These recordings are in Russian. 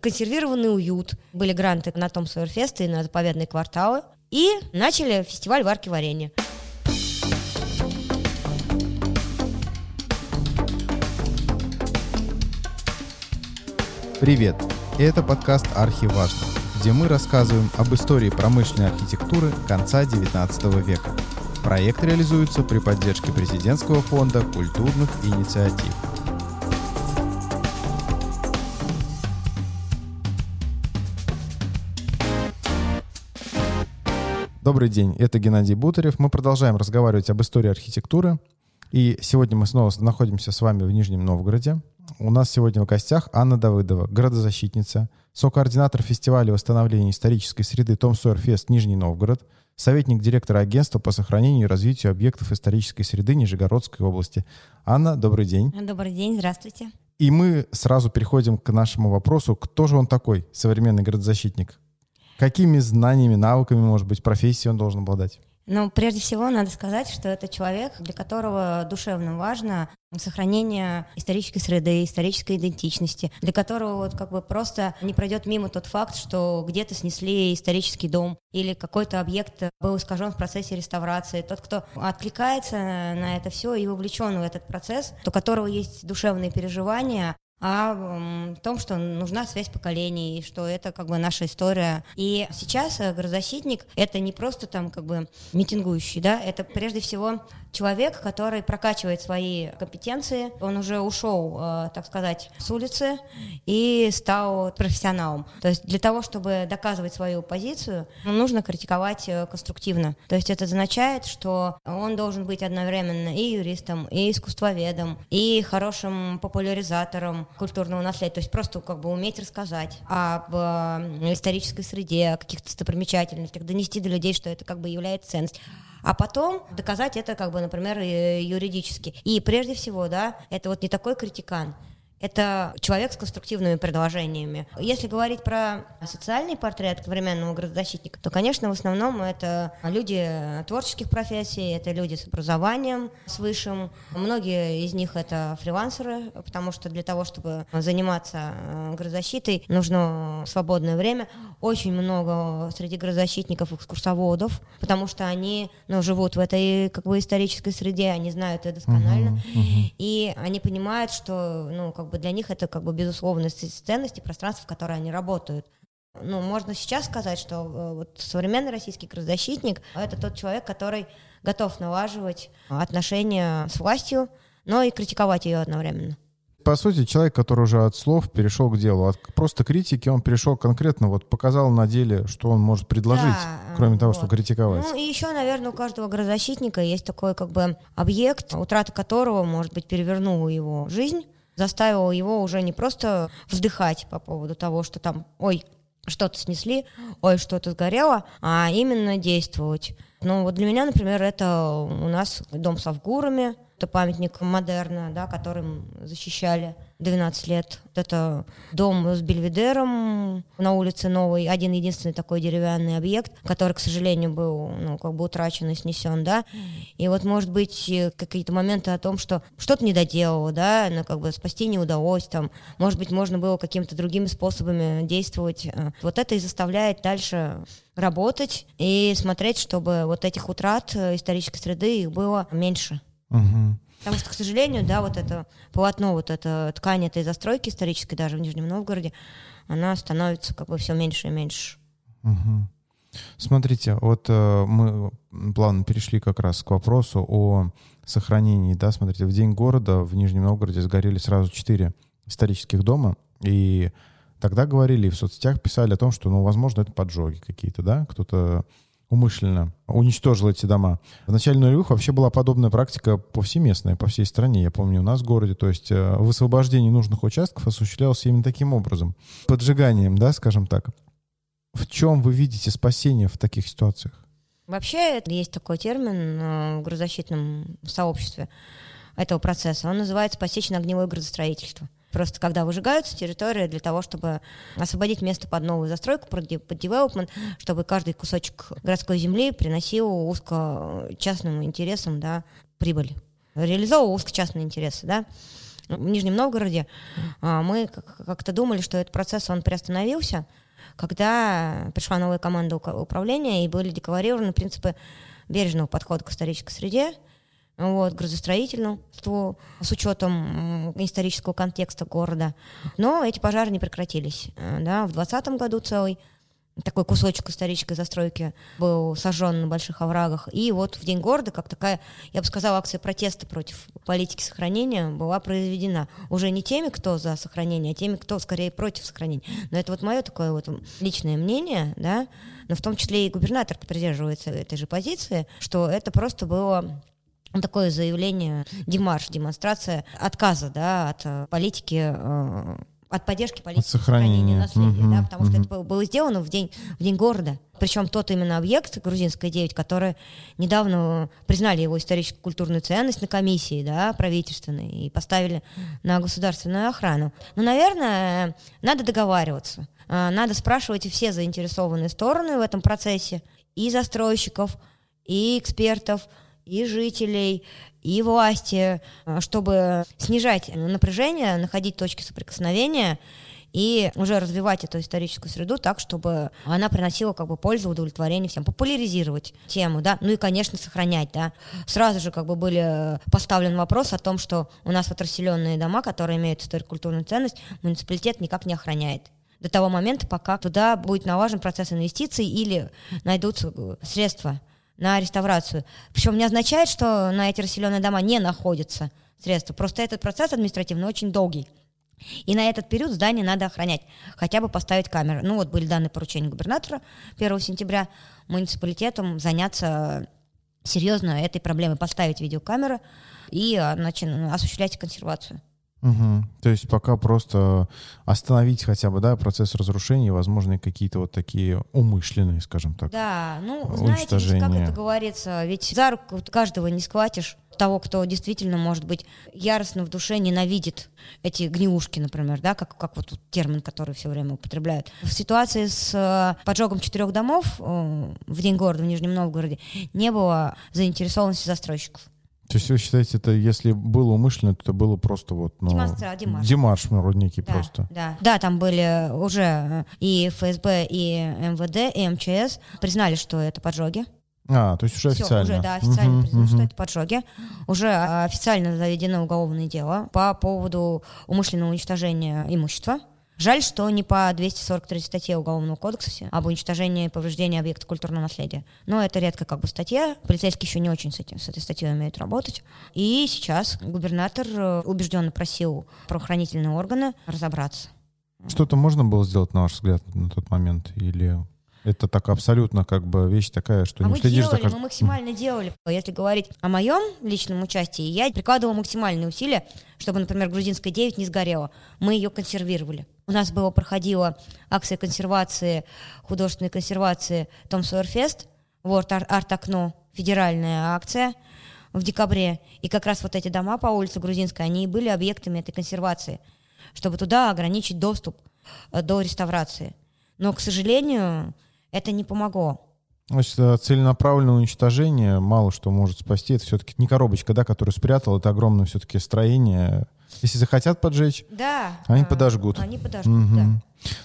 консервированный уют. Были гранты на Том Сойерфест и на заповедные кварталы. И начали фестиваль варки варенья. Привет! Это подкаст «Архиважно», где мы рассказываем об истории промышленной архитектуры конца XIX века. Проект реализуется при поддержке Президентского фонда культурных инициатив. Добрый день, это Геннадий Бутарев. Мы продолжаем разговаривать об истории архитектуры. И сегодня мы снова находимся с вами в Нижнем Новгороде. У нас сегодня в гостях Анна Давыдова, городозащитница, сокоординатор фестиваля восстановления исторической среды Том Сойер Фест Нижний Новгород, советник директора агентства по сохранению и развитию объектов исторической среды Нижегородской области. Анна, добрый день. Добрый день, здравствуйте. И мы сразу переходим к нашему вопросу, кто же он такой, современный городозащитник? Какими знаниями, навыками, может быть, профессией он должен обладать? Но прежде всего надо сказать, что это человек, для которого душевно важно сохранение исторической среды, исторической идентичности, для которого вот как бы просто не пройдет мимо тот факт, что где-то снесли исторический дом или какой-то объект был искажен в процессе реставрации. Тот, кто откликается на это все и вовлечен в этот процесс, у которого есть душевные переживания, а том, что нужна связь поколений, и что это как бы наша история. И сейчас э, городозащитник — это не просто там как бы митингующий, да, это прежде всего человек, который прокачивает свои компетенции, он уже ушел, э, так сказать, с улицы и стал профессионалом. То есть для того, чтобы доказывать свою позицию, нужно критиковать э, конструктивно. То есть это означает, что он должен быть одновременно и юристом, и искусствоведом, и хорошим популяризатором культурного наследия. То есть просто как бы уметь рассказать об э, исторической среде, о каких-то достопримечательностях, донести до людей, что это как бы является ценность а потом доказать это, как бы, например, юридически. И прежде всего, да, это вот не такой критикан, это человек с конструктивными предложениями. Если говорить про социальный портрет современного градозащитника, то, конечно, в основном это люди творческих профессий, это люди с образованием, с высшим. Многие из них это фрилансеры, потому что для того, чтобы заниматься э, градозащитой, нужно свободное время. Очень много среди градозащитников экскурсоводов, потому что они ну, живут в этой как бы исторической среде, они знают это досконально, uh-huh, uh-huh. и они понимают, что ну, как бы для них это как бы безусловность ценности пространства, в которое они работают. Ну, можно сейчас сказать, что э, вот современный российский градозащитник — это тот человек, который готов налаживать отношения с властью, но и критиковать ее одновременно. По сути, человек, который уже от слов перешел к делу, от просто критики он перешел конкретно, вот показал на деле, что он может предложить, да, кроме вот. того, что критиковать. Ну и еще, наверное, у каждого градозащитника есть такой как бы объект, утрата которого, может быть, перевернула его жизнь, заставила его уже не просто вздыхать по поводу того, что там, ой, что-то снесли, ой, что-то сгорело, а именно действовать. Ну вот для меня, например, это у нас дом с Авгурами, это памятник модерна, да, которым защищали 12 лет. Это дом с бельведером на улице Новой, один единственный такой деревянный объект, который, к сожалению, был ну, как бы утрачен и снесен, да. И вот, может быть, какие-то моменты о том, что что-то не доделало, да, но как бы спасти не удалось, там, может быть, можно было какими-то другими способами действовать. Вот это и заставляет дальше работать и смотреть, чтобы вот этих утрат исторической среды их было меньше. Угу. Потому что, к сожалению, да, вот это полотно, вот эта ткань этой застройки исторической даже в Нижнем Новгороде, она становится как бы все меньше и меньше. Угу. Смотрите, вот э, мы плавно перешли как раз к вопросу о сохранении, да, смотрите, в день города в Нижнем Новгороде сгорели сразу четыре исторических дома, и тогда говорили, в соцсетях писали о том, что, ну, возможно, это поджоги какие-то, да, кто-то умышленно уничтожил эти дома. В начале нулевых вообще была подобная практика повсеместная по всей стране. Я помню, у нас в городе, то есть э, высвобождение нужных участков осуществлялось именно таким образом. Поджиганием, да, скажем так. В чем вы видите спасение в таких ситуациях? Вообще есть такой термин э, в градозащитном сообществе этого процесса. Он называется посечно-огневое градостроительство. Просто когда выжигаются территории для того, чтобы освободить место под новую застройку, под девелопмент, чтобы каждый кусочек городской земли приносил узко частным интересам да, прибыль. Реализовывал узко частные интересы. Да? в Нижнем Новгороде, а, мы как-то думали, что этот процесс, он приостановился, когда пришла новая команда управления и были декларированы принципы бережного подхода к исторической среде, вот, градостроительству с учетом исторического контекста города. Но эти пожары не прекратились. Э, да, в 2020 году целый такой кусочек исторической застройки был сожжен на больших оврагах. И вот в День города, как такая, я бы сказала, акция протеста против политики сохранения была произведена. Уже не теми, кто за сохранение, а теми, кто скорее против сохранения. Но это вот мое такое вот личное мнение, да, но в том числе и губернатор придерживается этой же позиции, что это просто было такое заявление, демарш, демонстрация отказа да, от политики э, от поддержки политики сохранения, сохранения наследия, угу, да, потому угу. что это было, сделано в день, в день города. Причем тот именно объект, Грузинская 9, который недавно признали его историческо-культурную ценность на комиссии, да, правительственной, и поставили на государственную охрану. Ну, наверное, надо договариваться. А, надо спрашивать все заинтересованные стороны в этом процессе, и застройщиков, и экспертов, и жителей, и власти, э, чтобы снижать напряжение, находить точки соприкосновения и уже развивать эту историческую среду так, чтобы она приносила как бы пользу, удовлетворение всем, популяризировать тему, да, ну и, конечно, сохранять, да. Сразу же как бы были поставлен вопрос о том, что у нас вот расселенные дома, которые имеют историко-культурную ценность, муниципалитет никак не охраняет до того момента, пока туда будет налажен процесс инвестиций или найдутся средства на реставрацию. Причем не означает, что на эти расселенные дома не находятся средства. Просто этот процесс административно очень долгий. И на этот период здание надо охранять, хотя бы поставить камеры. Ну вот были данные поручения губернатора 1 сентября муниципалитетом заняться серьезно этой проблемой, поставить видеокамеры и значит, осуществлять консервацию. Угу. То есть пока просто остановить хотя бы, да, процесс разрушения, возможно, какие-то вот такие умышленные, скажем так. Да, ну, знаете, ведь как это говорится, ведь за руку каждого не схватишь того, кто действительно, может быть, яростно в душе ненавидит эти гнилушки, например, да, как, как вот тут термин, который все время употребляют. В ситуации с э, поджогом четырех домов э, в день города в Нижнем Новгороде не было заинтересованности застройщиков. То есть вы считаете, это если было умышленно, то это было просто вот, ну... Демонстра, демарш. Демарш некий да, просто. Да, да, там были уже э, и ФСБ, и МВД, и МЧС признали, что это поджоги. А, то есть уже Все, официально. уже, да, официально угу, признано, угу. что это поджоги. Уже э, официально заведено уголовное дело по поводу умышленного уничтожения имущества. Жаль, что не по 243 статье Уголовного кодекса об уничтожении и повреждении объекта культурного наследия. Но это редко как бы статья. Полицейские еще не очень с, этим, с этой статьей умеют работать. И сейчас губернатор э, убежденно просил правоохранительные органы разобраться. Что-то можно было сделать, на ваш взгляд, на тот момент? Или это так абсолютно как бы вещь такая, что а не мы следишь делали, за каждым... мы максимально делали. Если говорить о моем личном участии, я прикладывала максимальные усилия, чтобы, например, грузинская 9 не сгорела. Мы ее консервировали. У нас было, проходила акция консервации, художественной консервации Том Сойерфест, вот арт-окно, федеральная акция в декабре. И как раз вот эти дома по улице Грузинской, они и были объектами этой консервации, чтобы туда ограничить доступ э, до реставрации. Но, к сожалению, это не помогло. Значит, э, целенаправленное уничтожение мало что может спасти. Это все-таки не коробочка, да, которую спрятал, это огромное все-таки строение, если захотят поджечь, да, они а, подожгут. Они подожгут, угу. да.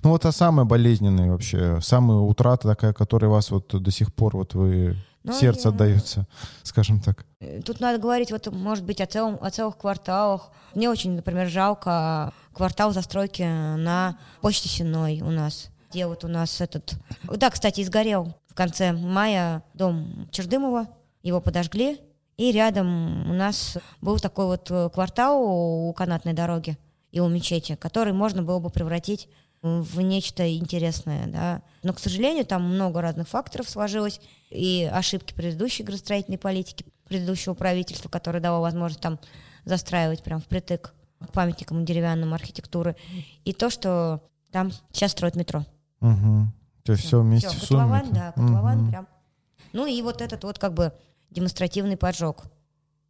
Ну вот а самое болезненное вообще, самая утрата такая, которая вас вот до сих пор вот вы ну, сердце я... отдается, скажем так. Э, тут надо говорить вот, может быть, о, целом, о целых кварталах. Мне очень, например, жалко квартал застройки на почте Сеной у нас. Где вот у нас этот... Да, кстати, изгорел в конце мая дом Чердымова. Его подожгли, и рядом у нас был такой вот э, квартал у канатной дороги и у мечети, который можно было бы превратить в нечто интересное, да. Но, к сожалению, там много разных факторов сложилось, и ошибки предыдущей градостроительной политики, предыдущего правительства, которое дало возможность там застраивать прям впритык к памятникам деревянным архитектуры, и то, что там сейчас строят метро. Угу. То есть все, все вместе все, в котлован, да, котлован угу. прям. Ну и вот этот вот как бы демонстративный поджог.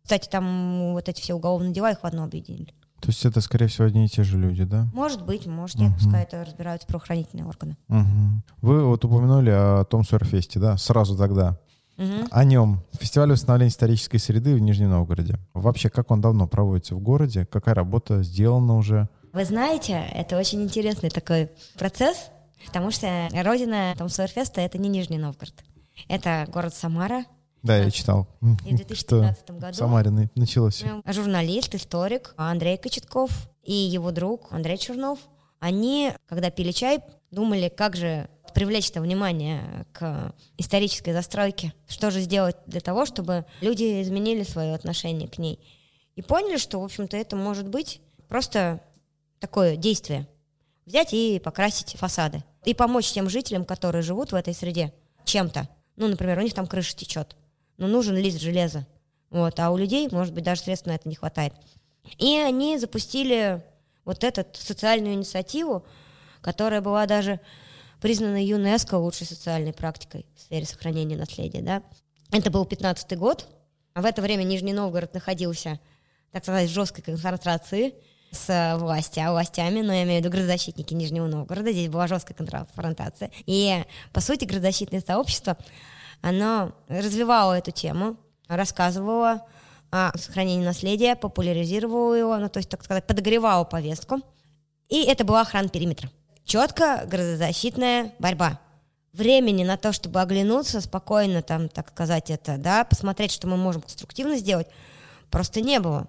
Кстати, там вот эти все уголовные дела, их в одно объединили. То есть это, скорее всего, одни и те же люди, да? Может быть, может нет, угу. пускай это разбираются правоохранительные органы. Угу. Вы вот упомянули о том Сорфесте, да, сразу тогда. Угу. О нем. Фестиваль восстановления исторической среды в Нижнем Новгороде. Вообще, как он давно проводится в городе? Какая работа сделана уже? Вы знаете, это очень интересный такой процесс, потому что родина Том Сойерфеста — это не Нижний Новгород. Это город Самара, да, я читал. И в 2015 что году в Самаре началось. Журналист, историк Андрей Кочетков и его друг Андрей Чернов, они, когда пили чай, думали, как же привлечь это внимание к исторической застройке, что же сделать для того, чтобы люди изменили свое отношение к ней. И поняли, что, в общем-то, это может быть просто такое действие. Взять и покрасить фасады. И помочь тем жителям, которые живут в этой среде, чем-то. Ну, например, у них там крыша течет. Но нужен лист железа. Вот, а у людей, может быть, даже средств на это не хватает. И они запустили вот эту социальную инициативу, которая была даже признана ЮНЕСКО лучшей социальной практикой в сфере сохранения наследия. Да? Это был 15 год. А в это время Нижний Новгород находился, так сказать, в жесткой конфронтации с властью, а властями, но я имею в виду градозащитники Нижнего Новгорода, здесь была жесткая конфронтация. И, по сути, градозащитное сообщество, оно развивало эту тему, рассказывало о сохранении наследия, популяризировало его, ну, то есть, так сказать, подогревало повестку. И это была охрана периметра. Четко градозащитная борьба. Времени на то, чтобы оглянуться, спокойно там, так сказать, это, да, посмотреть, что мы можем конструктивно сделать, просто не было.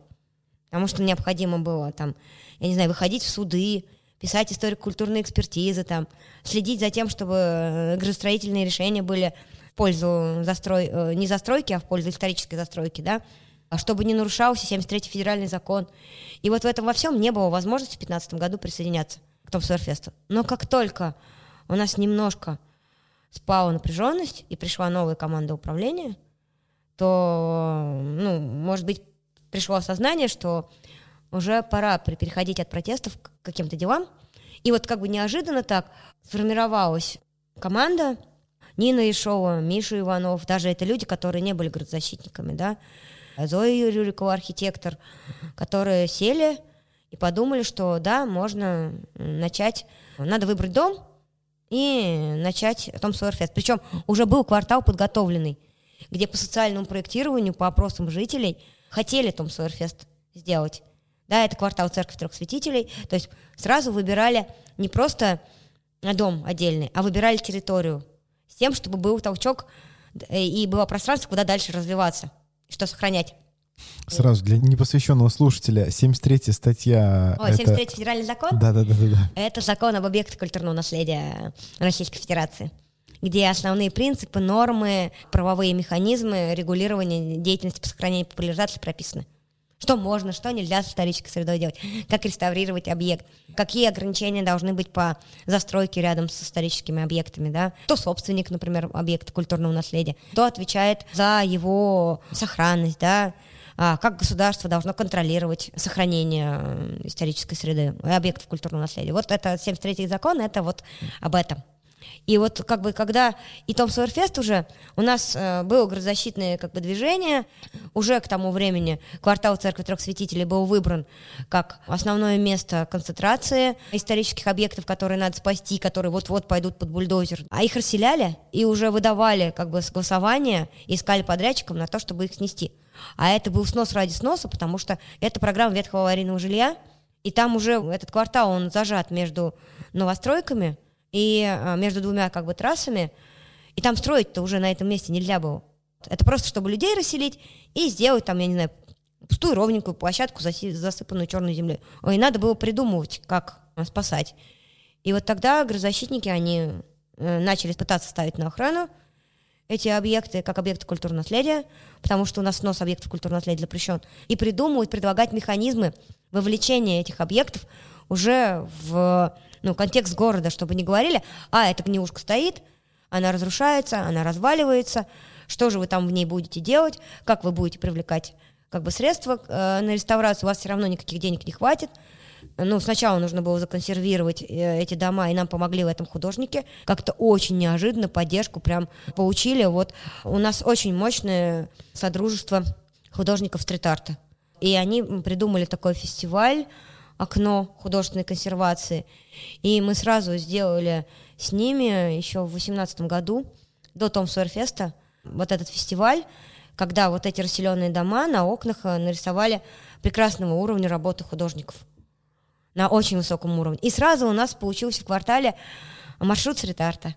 Потому что необходимо было там, я не знаю, выходить в суды, писать историко-культурные экспертизы, там, следить за тем, чтобы э, градостроительные решения были в пользу застрой... Э, не застройки, а в пользу исторической застройки, да, а чтобы не нарушался 73-й федеральный закон. И вот в этом во всем не было возможности в 2015 году присоединяться к Том Сойерфесту. Но как только у нас немножко спала напряженность и пришла новая команда управления, то, ну, может быть, пришло осознание, что уже пора переходить от протестов к каким-то делам. И вот как бы неожиданно так сформировалась команда Нина Ишова, Миша Иванов, даже это люди, которые не были градозащитниками, да, Зоя Юрикова, архитектор, которые сели и подумали, что да, можно начать, надо выбрать дом и начать Том Сойерфест. Причем уже был квартал подготовленный, где по социальному проектированию, по опросам жителей хотели Том Сойерфест сделать. Да, это квартал Церковь Трех Святителей. То есть сразу выбирали не просто дом отдельный, а выбирали территорию с тем, чтобы был толчок э, и было пространство, куда дальше развиваться, что сохранять. Сразу для непосвященного слушателя, 73-я статья... О, 73-й это... федеральный закон? Да, да, да, да, да. Это закон об объектах культурного наследия Российской Федерации где основные принципы, нормы, правовые механизмы регулирования деятельности по сохранению популяризации прописаны. Что можно, что нельзя с исторической средой делать, как реставрировать объект, какие ограничения должны быть по застройке рядом с историческими объектами, да, кто собственник, например, объекта культурного наследия, кто отвечает за его сохранность, да, а, как государство должно контролировать сохранение э, исторической среды, объектов культурного наследия. Вот это 73-й закон, это вот об этом. И вот как бы когда и Том Сойерфест уже, у нас э, было градозащитное как бы движение, уже к тому времени квартал Церкви Трех Святителей был выбран как основное место концентрации исторических объектов, которые надо спасти, которые вот-вот пойдут под бульдозер. А их расселяли и уже выдавали как бы согласование, искали подрядчиков на то, чтобы их снести. А это был снос ради сноса, потому что это программа ветхого аварийного жилья, и там уже этот квартал, он зажат между новостройками и а, между двумя как бы трассами, и там строить-то уже на этом месте нельзя было. Это просто, чтобы людей расселить и сделать там, я не знаю, пустую ровненькую площадку, засыпанную черной землей. И надо было придумывать, как спасать. И вот тогда грозощитники, они э, начали пытаться ставить на охрану, эти объекты как объекты культурного наследия, потому что у нас снос объектов культурного наследия запрещен, и придумывать, предлагать механизмы вовлечения этих объектов уже в ну, контекст города, чтобы не говорили, а, эта гнилушка стоит, она разрушается, она разваливается, что же вы там в ней будете делать, как вы будете привлекать как бы средства э, на реставрацию, у вас все равно никаких денег не хватит, ну, сначала нужно было законсервировать э, эти дома, и нам помогли в этом художники. Как-то очень неожиданно поддержку прям получили. Вот у нас очень мощное содружество художников стрит-арта. И они придумали такой фестиваль «Окно художественной консервации». И мы сразу сделали с ними еще в 2018 году, до Том Сойерфеста, вот этот фестиваль, когда вот эти расселенные дома на окнах э, нарисовали прекрасного уровня работы художников на очень высоком уровне. И сразу у нас получился в квартале маршрут стрит-арта.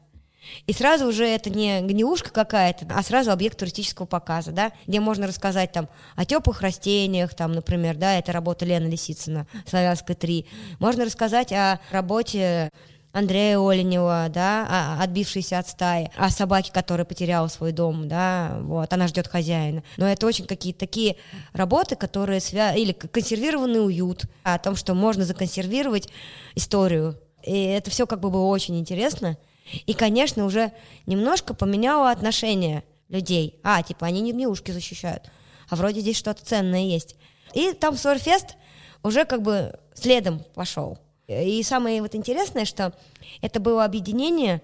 И сразу уже это не гнилушка какая-то, а сразу объект туристического показа, да, где можно рассказать там о теплых растениях, там, например, да, это работа Лены Лисицына, «Славянская 3». Можно рассказать о работе Андрея Оленева, да, отбившийся от стаи, о собаке, которая потеряла свой дом, да, вот, она ждет хозяина. Но это очень какие-то такие работы, которые свя... или консервированный уют, о том, что можно законсервировать историю. И это все как бы было очень интересно. И, конечно, уже немножко поменяло отношение людей. А, типа, они не гнилушки защищают, а вроде здесь что-то ценное есть. И там Сорфест уже как бы следом пошел. И самое вот интересное, что это было объединение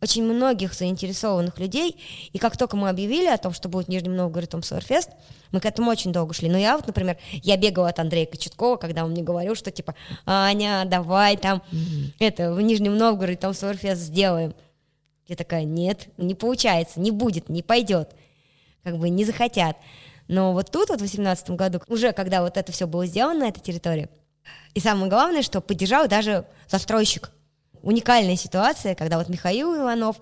очень многих заинтересованных людей, и как только мы объявили о том, что будет в Нижнем Новгороде Том Сойерфест, мы к этому очень долго шли. Но я вот, например, я бегала от Андрея Кочеткова, когда он мне говорил, что типа, Аня, давай там mm-hmm. это в Нижнем Новгороде Том Сойерфест сделаем. Я такая, нет, не получается, не будет, не пойдет. Как бы не захотят. Но вот тут, вот в 2018 году, уже когда вот это все было сделано на этой территории, и самое главное, что поддержал даже застройщик. Уникальная ситуация, когда вот Михаил Иванов,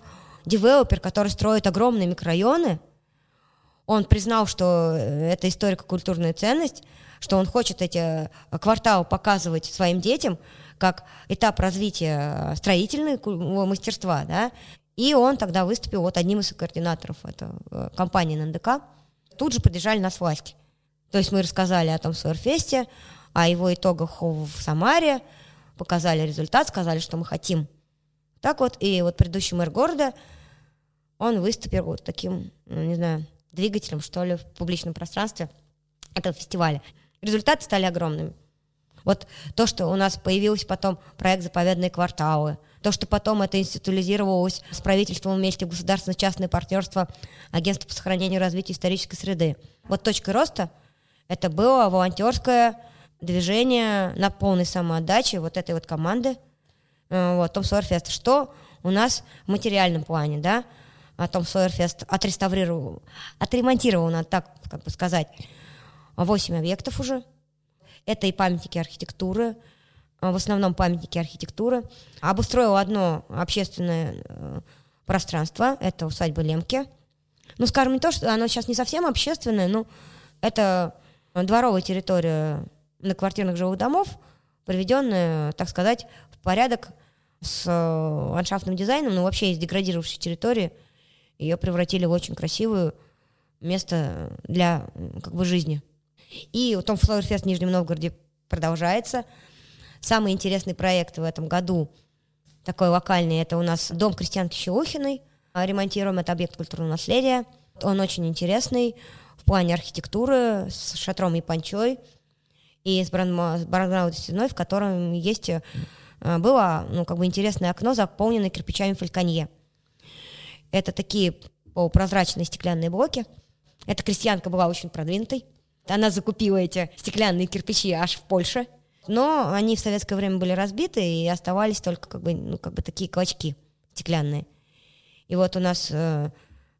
девелопер, который строит огромные микрорайоны, он признал, что это историко-культурная ценность, что он хочет эти э, кварталы показывать своим детям как этап развития строительного мастерства, да, и он тогда выступил вот одним из координаторов этой э, компании ННДК. Тут же поддержали нас власти. То есть мы рассказали о том Суэрфесте, о его итогах в Самаре, показали результат, сказали, что мы хотим. Так вот, и вот предыдущий мэр города, он выступил вот таким, ну, не знаю, двигателем, что ли, в публичном пространстве этого фестиваля. Результаты стали огромными. Вот то, что у нас появился потом проект «Заповедные кварталы», то, что потом это институализировалось с правительством вместе государственно-частное партнерство Агентства по сохранению и развитию исторической среды. Вот точкой роста это было волонтерское движение на полной самоотдаче вот этой вот команды, э, вот, Том Сойерфест. Что у нас в материальном плане, да, а Том Сойерфест отреставрировал, отремонтировал, надо так как бы сказать, 8 объектов уже. Это и памятники архитектуры, в основном памятники архитектуры. Обустроил одно общественное э, пространство, это усадьба Лемки. Ну, скажем, не то, что оно сейчас не совсем общественное, но это дворовая территория многоквартирных жилых домов, приведенная, так сказать, в порядок с э, ландшафтным дизайном, ну, вообще из деградировавшей территории, ее превратили в очень красивое место для как бы жизни. И у Том Флауэрфест в Нижнем Новгороде продолжается. Самый интересный проект в этом году, такой локальный, это у нас дом крестьянки Щелухиной. Ремонтируем, это объект культурного наследия. Он очень интересный в плане архитектуры, с шатром и панчой и с бэкграунд стеной, в котором есть э, было ну, как бы интересное окно, заполненное кирпичами фальконье. Это такие полупрозрачные стеклянные блоки. Эта крестьянка была очень продвинутой. Она закупила эти стеклянные кирпичи аж в Польше. Но они в советское время были разбиты, и оставались только как бы, ну, как бы такие клочки стеклянные. И вот у нас э,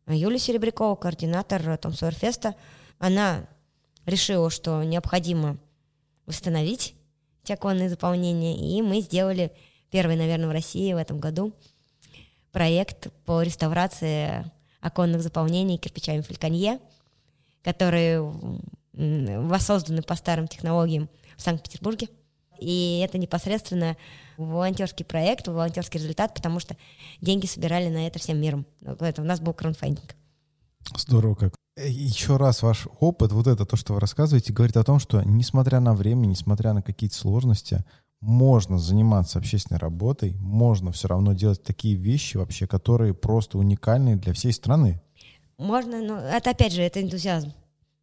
Юлия Серебрякова, координатор Том Сойерфеста, она решила, что необходимо восстановить эти оконные заполнения. И мы сделали первый, наверное, в России в этом году проект по реставрации оконных заполнений кирпичами фальконье, которые воссозданы по старым технологиям в Санкт-Петербурге. И это непосредственно волонтерский проект, волонтерский результат, потому что деньги собирали на это всем миром. У нас был краудфандинг. Здорово как. Э, еще раз ваш опыт, вот это то, что вы рассказываете, говорит о том, что несмотря на время, несмотря на какие-то сложности, можно заниматься общественной работой, можно все равно делать такие вещи вообще, которые просто уникальные для всей страны. Можно, но это опять же, это энтузиазм.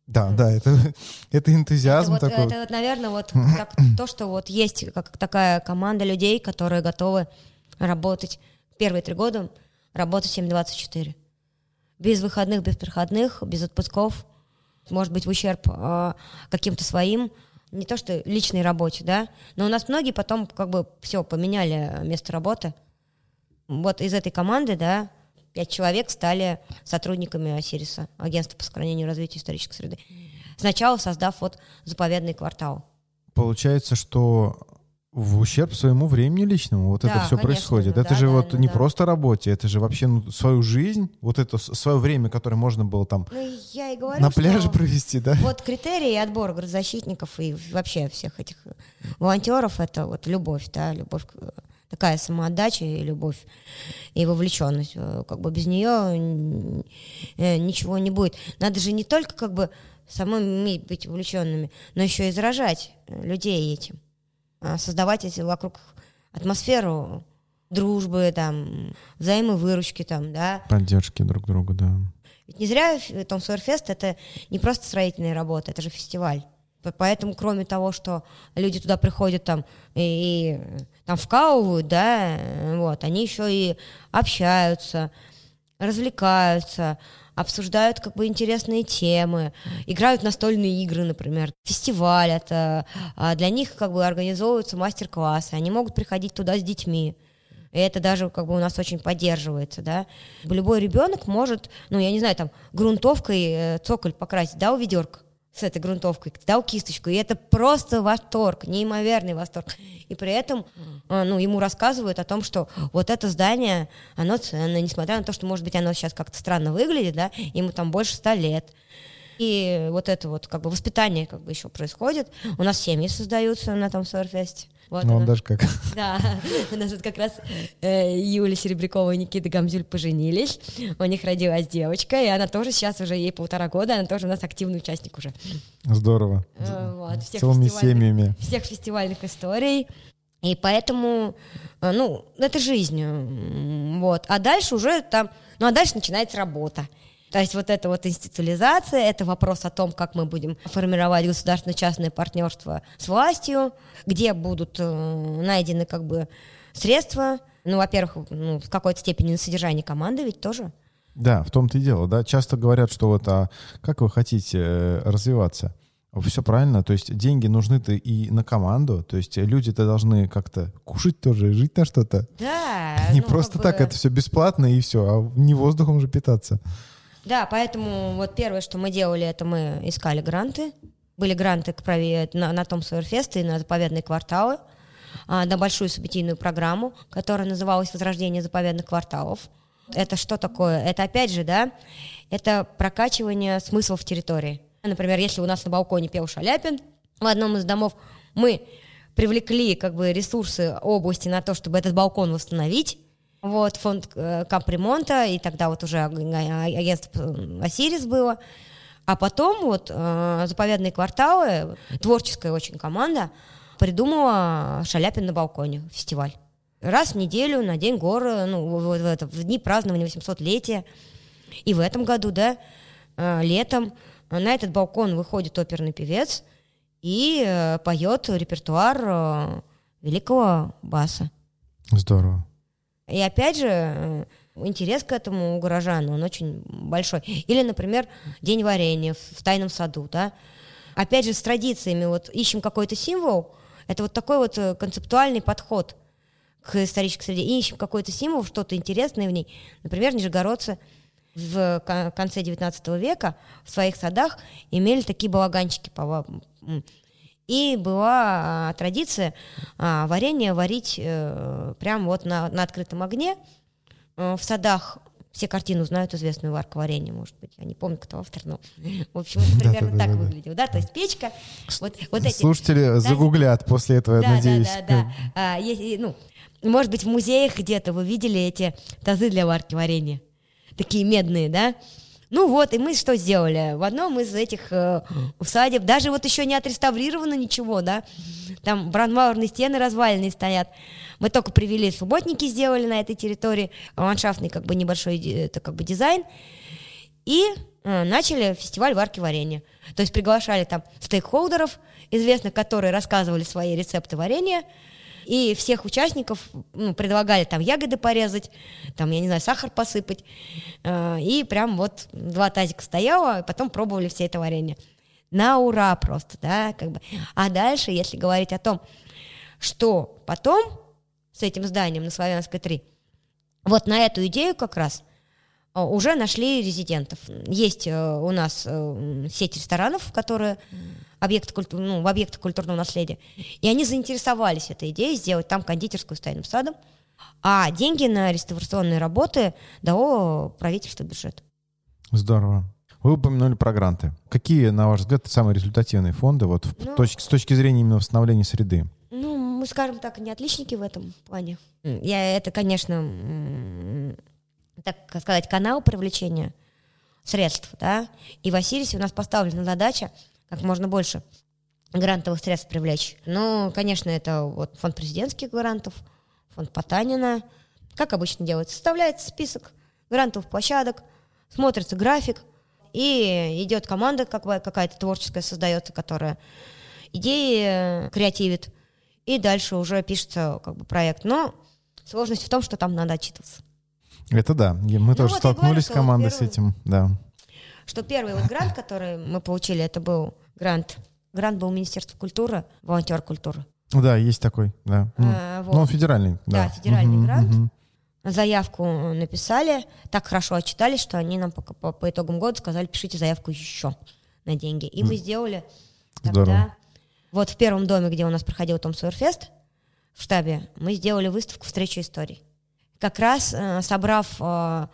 Да, да, это, это энтузиазм это такой. Вот, это, вот, наверное, вот так, то, что вот есть как такая команда людей, которые готовы работать первые три года, работать 7-24 без выходных, без проходных, без отпусков, может быть, в ущерб э, каким-то своим, не то что личной работе, да, но у нас многие потом как бы все поменяли место работы. Вот из этой команды, да, пять человек стали сотрудниками Осириса, агентства по сохранению и развитию исторической среды. Сначала создав вот заповедный квартал. Получается, что в ущерб своему времени личному вот Да, это все конечно, происходит. ну это да, же да, вот ну не да. просто работе, это же вообще ну, свою жизнь, вот это свое время, которое можно было там Ну, я и говорю, на пляже провести, да? Вот критерии отбора градозащитников и вообще всех этих волонтеров — это вот любовь, да, любовь, такая самоотдача и любовь, и вовлеченность. Э, Как бы без нее э, ничего не будет. Надо же не только как бы самим быть увлеченными, но еще и заражать э, людей этим. А создавать эти вокруг атмосферу дружбы, там, взаимовыручки, там, да, Поддержки друг друга, да. ведь не зря Том Сойерфест это не просто строительные работы, это же фестиваль. Поэтому, кроме того, что люди туда приходят там и, и, там вкалывают, да, вот, они еще и общаются, развлекаются, обсуждают как бы интересные темы, играют настольные игры, например. Фестиваль это а, для них как бы организовываются мастер-классы, они могут приходить туда с детьми. И это даже как бы у нас очень поддерживается, да. Любой ребенок может, ну, я не знаю, там, грунтовкой э, цоколь покрасить, дал ведерко с этой грунтовкой, дал кисточку, и это просто восторг, неимоверный восторг. И при этом, э, ну, ему рассказывают о том, что вот это здание, оно ценное, несмотря на то, что, может быть, оно сейчас как-то странно выглядит, да, ему там больше ста лет. И вот это вот как бы воспитание как бы еще происходит. У нас семьи создаются на том Сорфесте. Вот Ну, он оно. даже как... Да, у нас вот как раз э, Юля Серебрякова и Никита Гамзюль поженились, у них родилась девочка, и она тоже сейчас уже ей полтора года, она тоже у нас активный участник уже. Здорово. Э, вот, всех Целыми фестивальных- семьями. Всех фестивальных историй. И поэтому, э, ну, это жизнь. м, Вот. А дальше уже там, ну, а дальше начинается работа. То есть вот эта вот институализация, это вопрос о том, как мы будем формировать государственно-частное партнерство с властью, где будут э, найдены как бы средства, ну, во-первых, ну, в какой-то степени на содержание команды ведь тоже. Да, в том-то и дело, да. Часто говорят, что вот, а как вы хотите э, развиваться? Все правильно, то есть деньги нужны-то и на команду, то есть люди-то должны как-то кушать тоже, жить на что-то. Да. Не ну, просто как так бы- это все бесплатно и все, а не воздухом же питаться. Да, поэтому вот первое, что мы делали, это мы искали гранты. Были гранты к праве на, на том Сойерфест и на заповедные кварталы, а, на большую событийную программу, которая называлась «Возрождение заповедных кварталов». Это что такое? Это опять же, да, это прокачивание смыслов территории. Например, если у нас на балконе пел Шаляпин в одном из домов, мы привлекли как бы ресурсы области на то, чтобы этот балкон восстановить, вот, фонд э, капремонта, и тогда вот уже аг- а- агентство э, «Осирис» было. А потом вот э, заповедные кварталы, творческая очень команда, придумала «Шаляпин на балконе» фестиваль. Раз в неделю на День города, ну, в, в- в дни празднования 800-летия. И в этом году, да, летом на этот балкон выходит оперный певец и поет репертуар великого баса. Здорово. И опять же, э, интерес к этому у горожан, он очень большой. Или, например, День варенья в, тайном саду, да. Опять же, с традициями, вот ищем какой-то символ, это вот такой вот э, концептуальный подход к исторической среде. И ищем какой-то символ, что-то интересное в ней. Например, нижегородцы в ко- конце 19 века в своих садах имели такие балаганчики. по-. И была а, традиция а, варенье варить э, прямо вот на, на открытом огне. Э, в садах все картину знают, известную варка варенья, может быть. Я не помню, кто автор, но, в общем, это примерно так выглядело, да, то есть печка, вот, вот эти... Слушатели загуглят после этого, Да, надеюсь. да, да, да. А, есть, ну, может быть, в музеях где-то вы видели эти тазы для варки варенья. Такие медные, да? Ну вот, и мы что сделали? В одном из этих э, усадеб, даже вот еще не отреставрировано ничего, да? Там бронмауэрные стены разваленные стоят. Мы только привели субботники, сделали на этой территории, ландшафтный как бы небольшой э, это как бы дизайн. И э, начали фестиваль варки варенья. То есть приглашали там стейкхолдеров, известных, которые рассказывали свои рецепты варенья, и всех участников ну, предлагали там ягоды порезать, там, я не знаю, сахар посыпать. Э, И прям вот два тазика стояло, и потом пробовали все это варенье. На ура просто, да, как бы. А дальше, если говорить о том, что потом с этим зданием на Славянской 3, вот на эту идею как раз уже нашли резидентов. Есть у нас сеть ресторанов, которые объекты культур, ну, в объектах культурного наследия. И они заинтересовались этой идеей сделать там кондитерскую с тайным садом. А деньги на реставрационные работы дало правительство бюджет. Здорово. Вы упомянули про гранты. Какие, на ваш взгляд, самые результативные фонды вот, ну, точки, с точки зрения именно восстановления среды? Ну, мы, скажем так, не отличники в этом плане. Я это, конечно, так сказать, канал привлечения средств, да, и в Осирисе у нас поставлена задача как можно больше грантовых средств привлечь. Ну, конечно, это вот фонд президентских грантов, фонд Потанина. Как обычно делается? Составляется список грантовых площадок, смотрится график, и идет команда как бы, какая-то творческая создается, которая идеи креативит, и дальше уже пишется как бы проект. Но сложность в том, что там надо отчитываться. Это да. Мы ну тоже вот столкнулись с командой первый... с этим, да что первый вот грант, который мы получили, это был грант. Грант был Министерства культуры, волонтер культуры. Да, есть такой, да. А, вот. Ну, он федеральный. Да, да федеральный угу, грант. Угу. Заявку написали, так хорошо отчитались, что они нам по, по, по итогам года сказали, пишите заявку еще на деньги. И мы сделали Здорово. тогда... Вот в первом доме, где у нас проходил Том Суэрфест, в штабе, мы сделали выставку «Встреча историй». Как раз э, собрав э,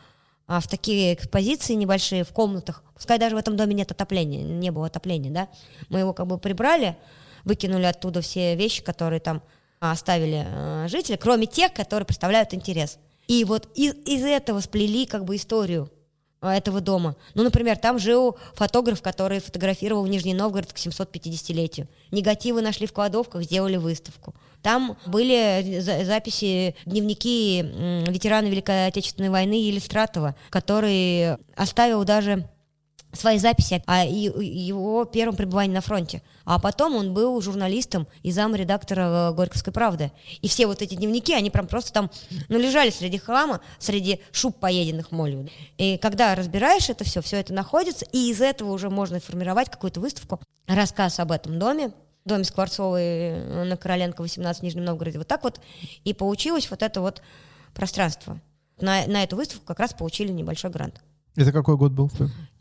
в такие экспозиции небольшие, в комнатах. Пускай даже в этом доме нет отопления, не было отопления, да. Мы его как бы прибрали, выкинули оттуда все вещи, которые там а, оставили э, жители, кроме тех, которые представляют интерес. И вот из, из этого сплели как бы историю а, этого дома. Ну, например, там жил фотограф, который фотографировал Нижний Новгород к 750-летию. Негативы нашли в кладовках, сделали выставку. Там были записи, дневники ветерана Великой Отечественной войны Елистратова, который оставил даже свои записи о его первом пребывании на фронте. А потом он был журналистом и замредактора э, «Горьковской правды». И все вот эти дневники, они прям просто там ну, лежали среди хлама, среди шуб, поеденных молью. И когда разбираешь это все, все это находится, и из этого уже можно формировать какую-то выставку, рассказ об этом доме, доме Скворцовой э, на Короленко 18 в Нижнем Новгороде. Вот так вот и получилось вот это вот пространство. На, на эту выставку как раз получили небольшой грант. Это какой год был?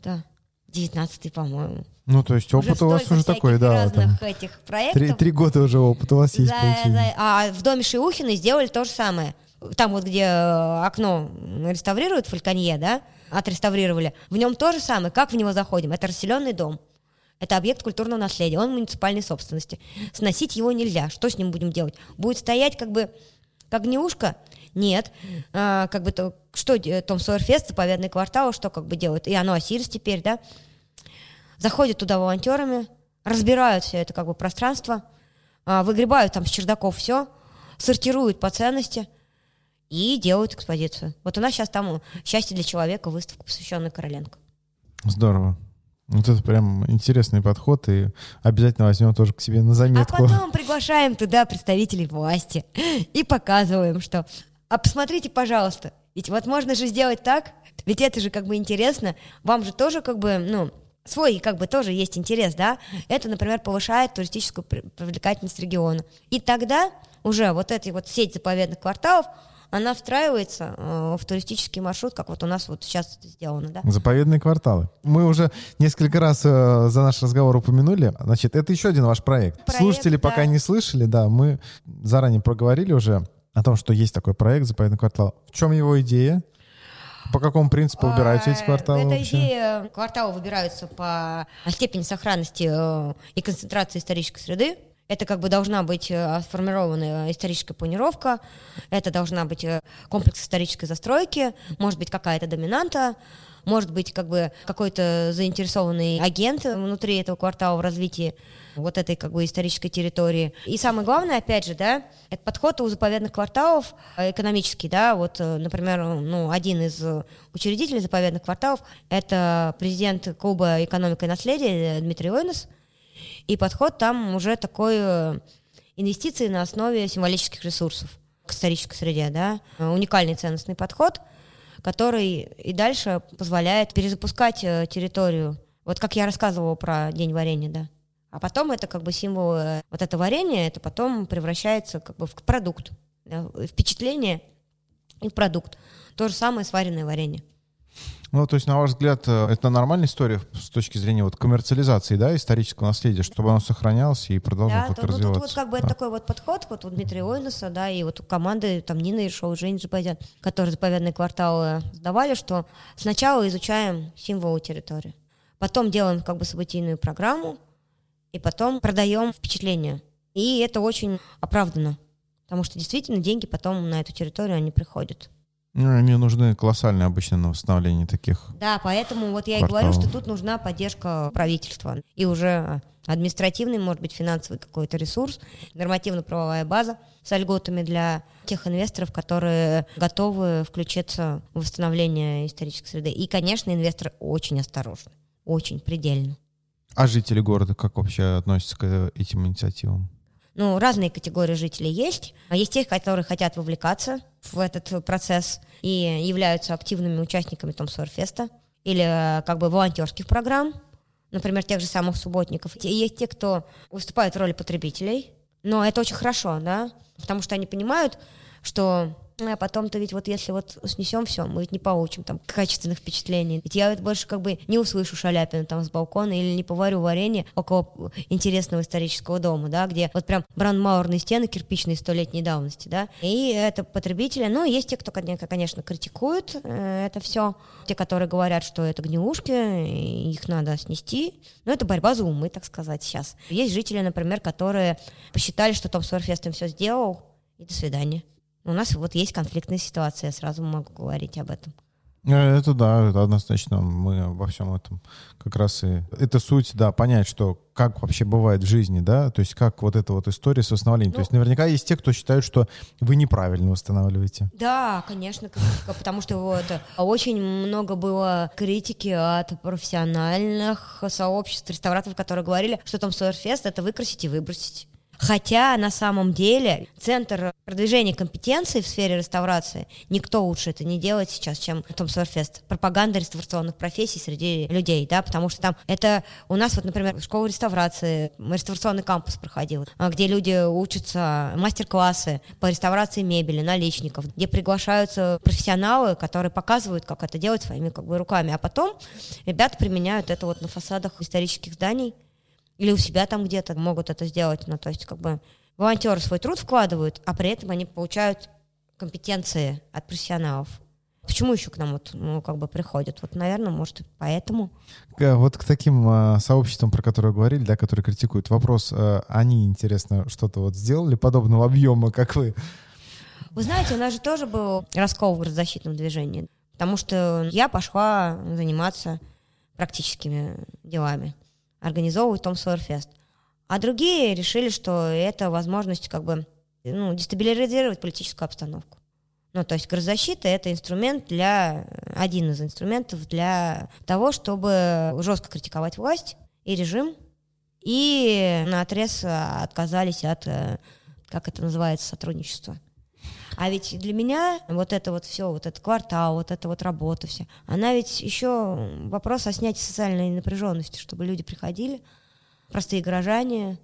Да, 19 по-моему. Ну, то есть опыт уже у вас уже такой, да. разных там, этих проектов. Три, три года уже опыт у вас есть. За, за, а в доме Шиухина сделали то же самое. Там вот, где э, окно реставрируют, фальконье, да, отреставрировали, в нем то же самое. Как в него заходим? Это расселенный дом. Это объект культурного наследия, он муниципальной собственности. Сносить его нельзя. Что с ним будем делать? Будет стоять как бы как гнеушка? Нет. А, как бы то, что Том Сойерфест, заповедный квартал, что как бы делают? И оно Осирис теперь, да? Заходят туда волонтерами, разбирают все это как бы пространство, а, выгребают там с чердаков все, сортируют по ценности и делают экспозицию. Вот у нас сейчас там «Счастье для человека» выставка, посвященная Короленко. Здорово. Вот это прям интересный подход, и обязательно возьмем тоже к себе на заметку. А потом приглашаем туда представителей власти и показываем, что «А посмотрите, пожалуйста, ведь вот можно же сделать так, ведь это же как бы интересно, вам же тоже как бы, ну, свой как бы тоже есть интерес, да, это, например, повышает туристическую привлекательность региона. И тогда уже вот эта вот сеть заповедных кварталов, она встраивается э, в туристический маршрут, как вот у нас вот сейчас это сделано, да. Заповедные кварталы. Мы уже несколько раз э, за наш разговор упомянули. Значит, это еще один ваш проект. проект Слушатели да. пока не слышали, да, мы заранее проговорили уже о том, что есть такой проект «Заповедный квартал». В чем его идея? По какому принципу выбираются эти кварталы? Эта идея кварталы выбираются по степени сохранности э, и концентрации исторической среды. Это как бы должна быть э, сформирована историческая планировка, это должна быть э, комплекс исторической застройки, может быть какая-то доминанта, может быть как бы какой-то заинтересованный агент внутри этого квартала в развитии вот этой как бы исторической территории. И самое главное, опять же, да, это подход у заповедных кварталов э, экономический, да, вот, например, ну, один из учредителей заповедных кварталов это президент клуба «Экономика и наследие» Дмитрий Ойнес, и подход там уже такой э, инвестиции на основе символических ресурсов к исторической среде, да, уникальный ценностный подход, который и дальше позволяет перезапускать э, территорию. Вот как я рассказывала про день варенья, да. А потом это как бы символ, э, вот это варенье, это потом превращается как бы в продукт, да, впечатление и в продукт. То же самое с вареное варенье. Ну, то есть, на ваш взгляд, э, это нормальная история с точки зрения вот коммерциализации, да, исторического наследия, чтобы оно сохранялось и продолжало да, как ну, развиваться? Тут вот как бы да. такой вот подход вот у Дмитрия Ойнуса, да, и вот у команды там Нина Ишова, Женя Джипадян, которые заповедные кварталы сдавали, что сначала изучаем символы территории, потом делаем как бы событийную программу, и потом продаем впечатление. И это очень оправдано, потому что действительно деньги потом на эту территорию они приходят. Ну, они нужны колоссальные обычно на восстановление таких. Да, поэтому вот я и Кварталов. говорю, что тут нужна поддержка правительства. И уже административный, может быть, финансовый какой-то ресурс, нормативно-правовая база с льготами для тех инвесторов, которые готовы включиться в восстановление исторической среды. И, конечно, инвесторы очень осторожны, очень предельно. А жители города как вообще относятся к этим инициативам? Ну, разные категории жителей есть. Есть те, которые хотят вовлекаться в этот процесс и являются активными участниками Том Сойерфеста или э, как бы волонтерских программ, например, тех же самых субботников. И есть те, кто выступает в роли потребителей, но это очень хорошо, да, потому что они понимают, что а потом-то ведь вот если вот снесем все, мы ведь не получим там качественных впечатлений. Ведь я ведь больше как бы не услышу Шаляпина там с балкона или не поварю варенье около интересного исторического дома, да, где вот прям брандмауэрные стены кирпичные столетней давности, да. И это потребители, ну, есть те, кто, конечно, критикуют э, это все, те, которые говорят, что это гнилушки, их надо снести, но это борьба за умы, так сказать, сейчас. Есть жители, например, которые посчитали, что Том Сойерфест им все сделал, и до свидания. У нас вот есть конфликтная ситуация, я сразу могу говорить об этом. Э, Это да, это однозначно. Мы во всем этом как раз и... Это суть, да, понять, что как вообще бывает в жизни, да, то есть как вот эта вот история с восстановлением. Ну, то есть наверняка есть те, кто считают, что вы неправильно восстанавливаете. Да, конечно, потому что вот очень много было критики от профессиональных сообществ реставраторов, которые говорили, что там Сойерфест — это выкрасить и выбросить. Хотя на самом деле центр продвижения компетенций в сфере реставрации никто лучше это не делает сейчас, чем Том Сойерфест. Пропаганда реставрационных профессий среди людей, да, потому что там это у нас вот, например, школа реставрации, реставрационный кампус проходил, а, где люди учатся мастер-классы по реставрации мебели, наличников, где приглашаются профессионалы, которые показывают, как это делать своими как бы руками, а потом ребята применяют это вот на фасадах исторических зданий, или у себя там где-то могут это сделать. Ну, то есть, как бы волонтеры свой труд вкладывают, а при этом они получают компетенции от профессионалов. Почему еще к нам вот, ну, как бы приходят? Вот, наверное, может, поэтому. Вот к таким а, сообществам, про которые говорили, да, которые критикуют, вопрос, а, они, интересно, что-то вот сделали подобного объема, как вы? Вы знаете, у нас же тоже был раскол в градозащитном движении, потому что я пошла заниматься практическими делами, организовывать Том Сойерфест. А другие решили, что это возможность как бы ну, дестабилизировать политическую обстановку. Ну, то есть градозащита — это инструмент для, один из инструментов для того, чтобы жестко критиковать власть и режим, и на отрез отказались от, э, как это называется, сотрудничества. А ведь для меня вот это вот все, вот этот квартал, вот эта вот работа вся, она ведь еще вопрос о снятии социальной напряженности, чтобы люди приходили, простые горожане,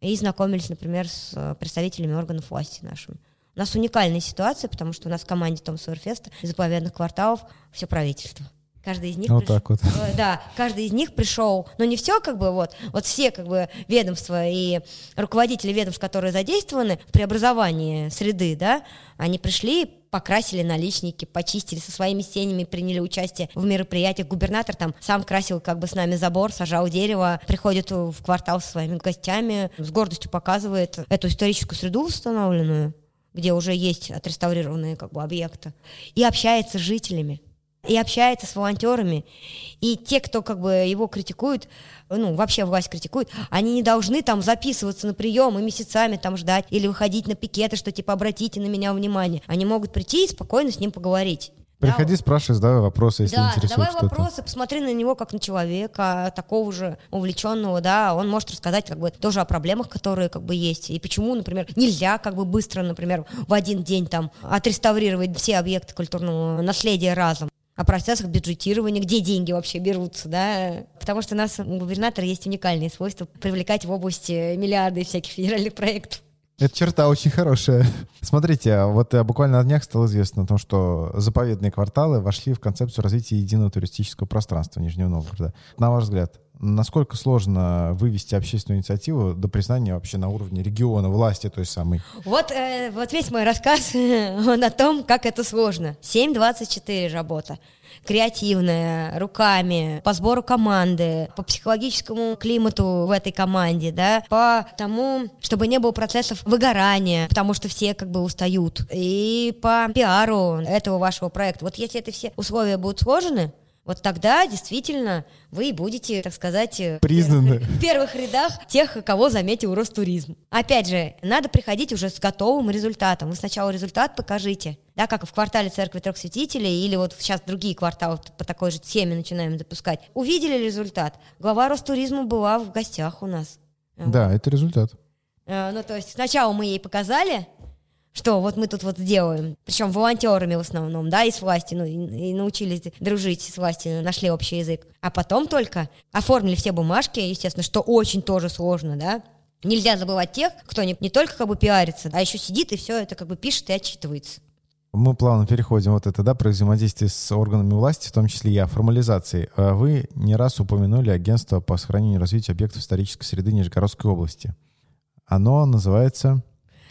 и знакомились, например, с э, представителями органов власти нашими. У нас уникальная ситуация, потому что у нас в команде Том Сойерфеста из заповедных кварталов все правительство. Каждый из них Вот приш- так вот. Э, Да, каждый из них пришел, но не все как бы вот, вот все как бы ведомства и руководители ведомств, которые задействованы в преобразовании среды, да, они пришли, покрасили наличники, почистили со своими семьями, приняли участие в мероприятиях. Губернатор там сам красил как бы с нами забор, сажал дерево, приходит в квартал со своими гостями, с гордостью показывает эту историческую среду восстановленную, где уже есть отреставрированные как бы объекты, и общается с жителями и общается с волонтерами. И те, кто как бы его критикуют, ну, вообще власть критикует, они не должны там записываться на прием и месяцами там ждать или выходить на пикеты, что типа обратите на меня внимание. Они могут прийти и спокойно с ним поговорить. Приходи, спрашивай, задавай вопросы, если Да, интересует задавай что-то. вопросы, посмотри на него как на человека, такого же увлеченного, да, он может рассказать как бы тоже о проблемах, которые как бы есть, и почему, например, нельзя как бы быстро, например, в один день там отреставрировать все объекты культурного наследия разом о процессах бюджетирования, где деньги вообще берутся, да, потому что у нас у губернатора есть уникальные свойства привлекать в области миллиарды всяких федеральных проектов. Эта черта очень хорошая. Смотрите, вот э, буквально на днях стало известно о том, что заповедные кварталы вошли в концепцию развития единого туристического пространства Нижнего Новгорода. На ваш взгляд, насколько сложно вывести общественную инициативу до признания вообще на уровне региона, власти той самой? Вот, э, вот весь мой рассказ о том, как это сложно. 7.24 работа креативная, руками, по сбору команды, по психологическому климату в этой команде, да, по тому, чтобы не было процессов выгорания, потому что все как бы устают, и по пиару этого вашего проекта. Вот если это все условия будут сложены, вот тогда действительно вы будете, так сказать, э, признаны в первых рядах тех, кого заметил Ростуризм. Опять же, надо приходить уже с готовым результатом. Вы сначала результат покажите, да, как в квартале Церкви Трех Святителей, или вот сейчас другие кварталы по такой же теме начинаем запускать. Увидели результат. Глава Ростуризма была в гостях у нас. Да, это результат. Э, ну, то есть сначала мы ей показали, что вот мы тут вот сделаем, причем волонтерами в основном, да, и с властью, ну, и, и научились дружить с властью, нашли общий язык. А потом только оформили все бумажки, естественно, что очень тоже сложно, да, Нельзя забывать тех, кто не, не только как бы пиарится, а еще сидит и все это как бы пишет и отчитывается. Мы плавно переходим вот это, да, про взаимодействие с органами власти, в том числе и о формализации. А вы не раз упомянули агентство по сохранению и развитию объектов исторической среды Нижегородской области. Оно называется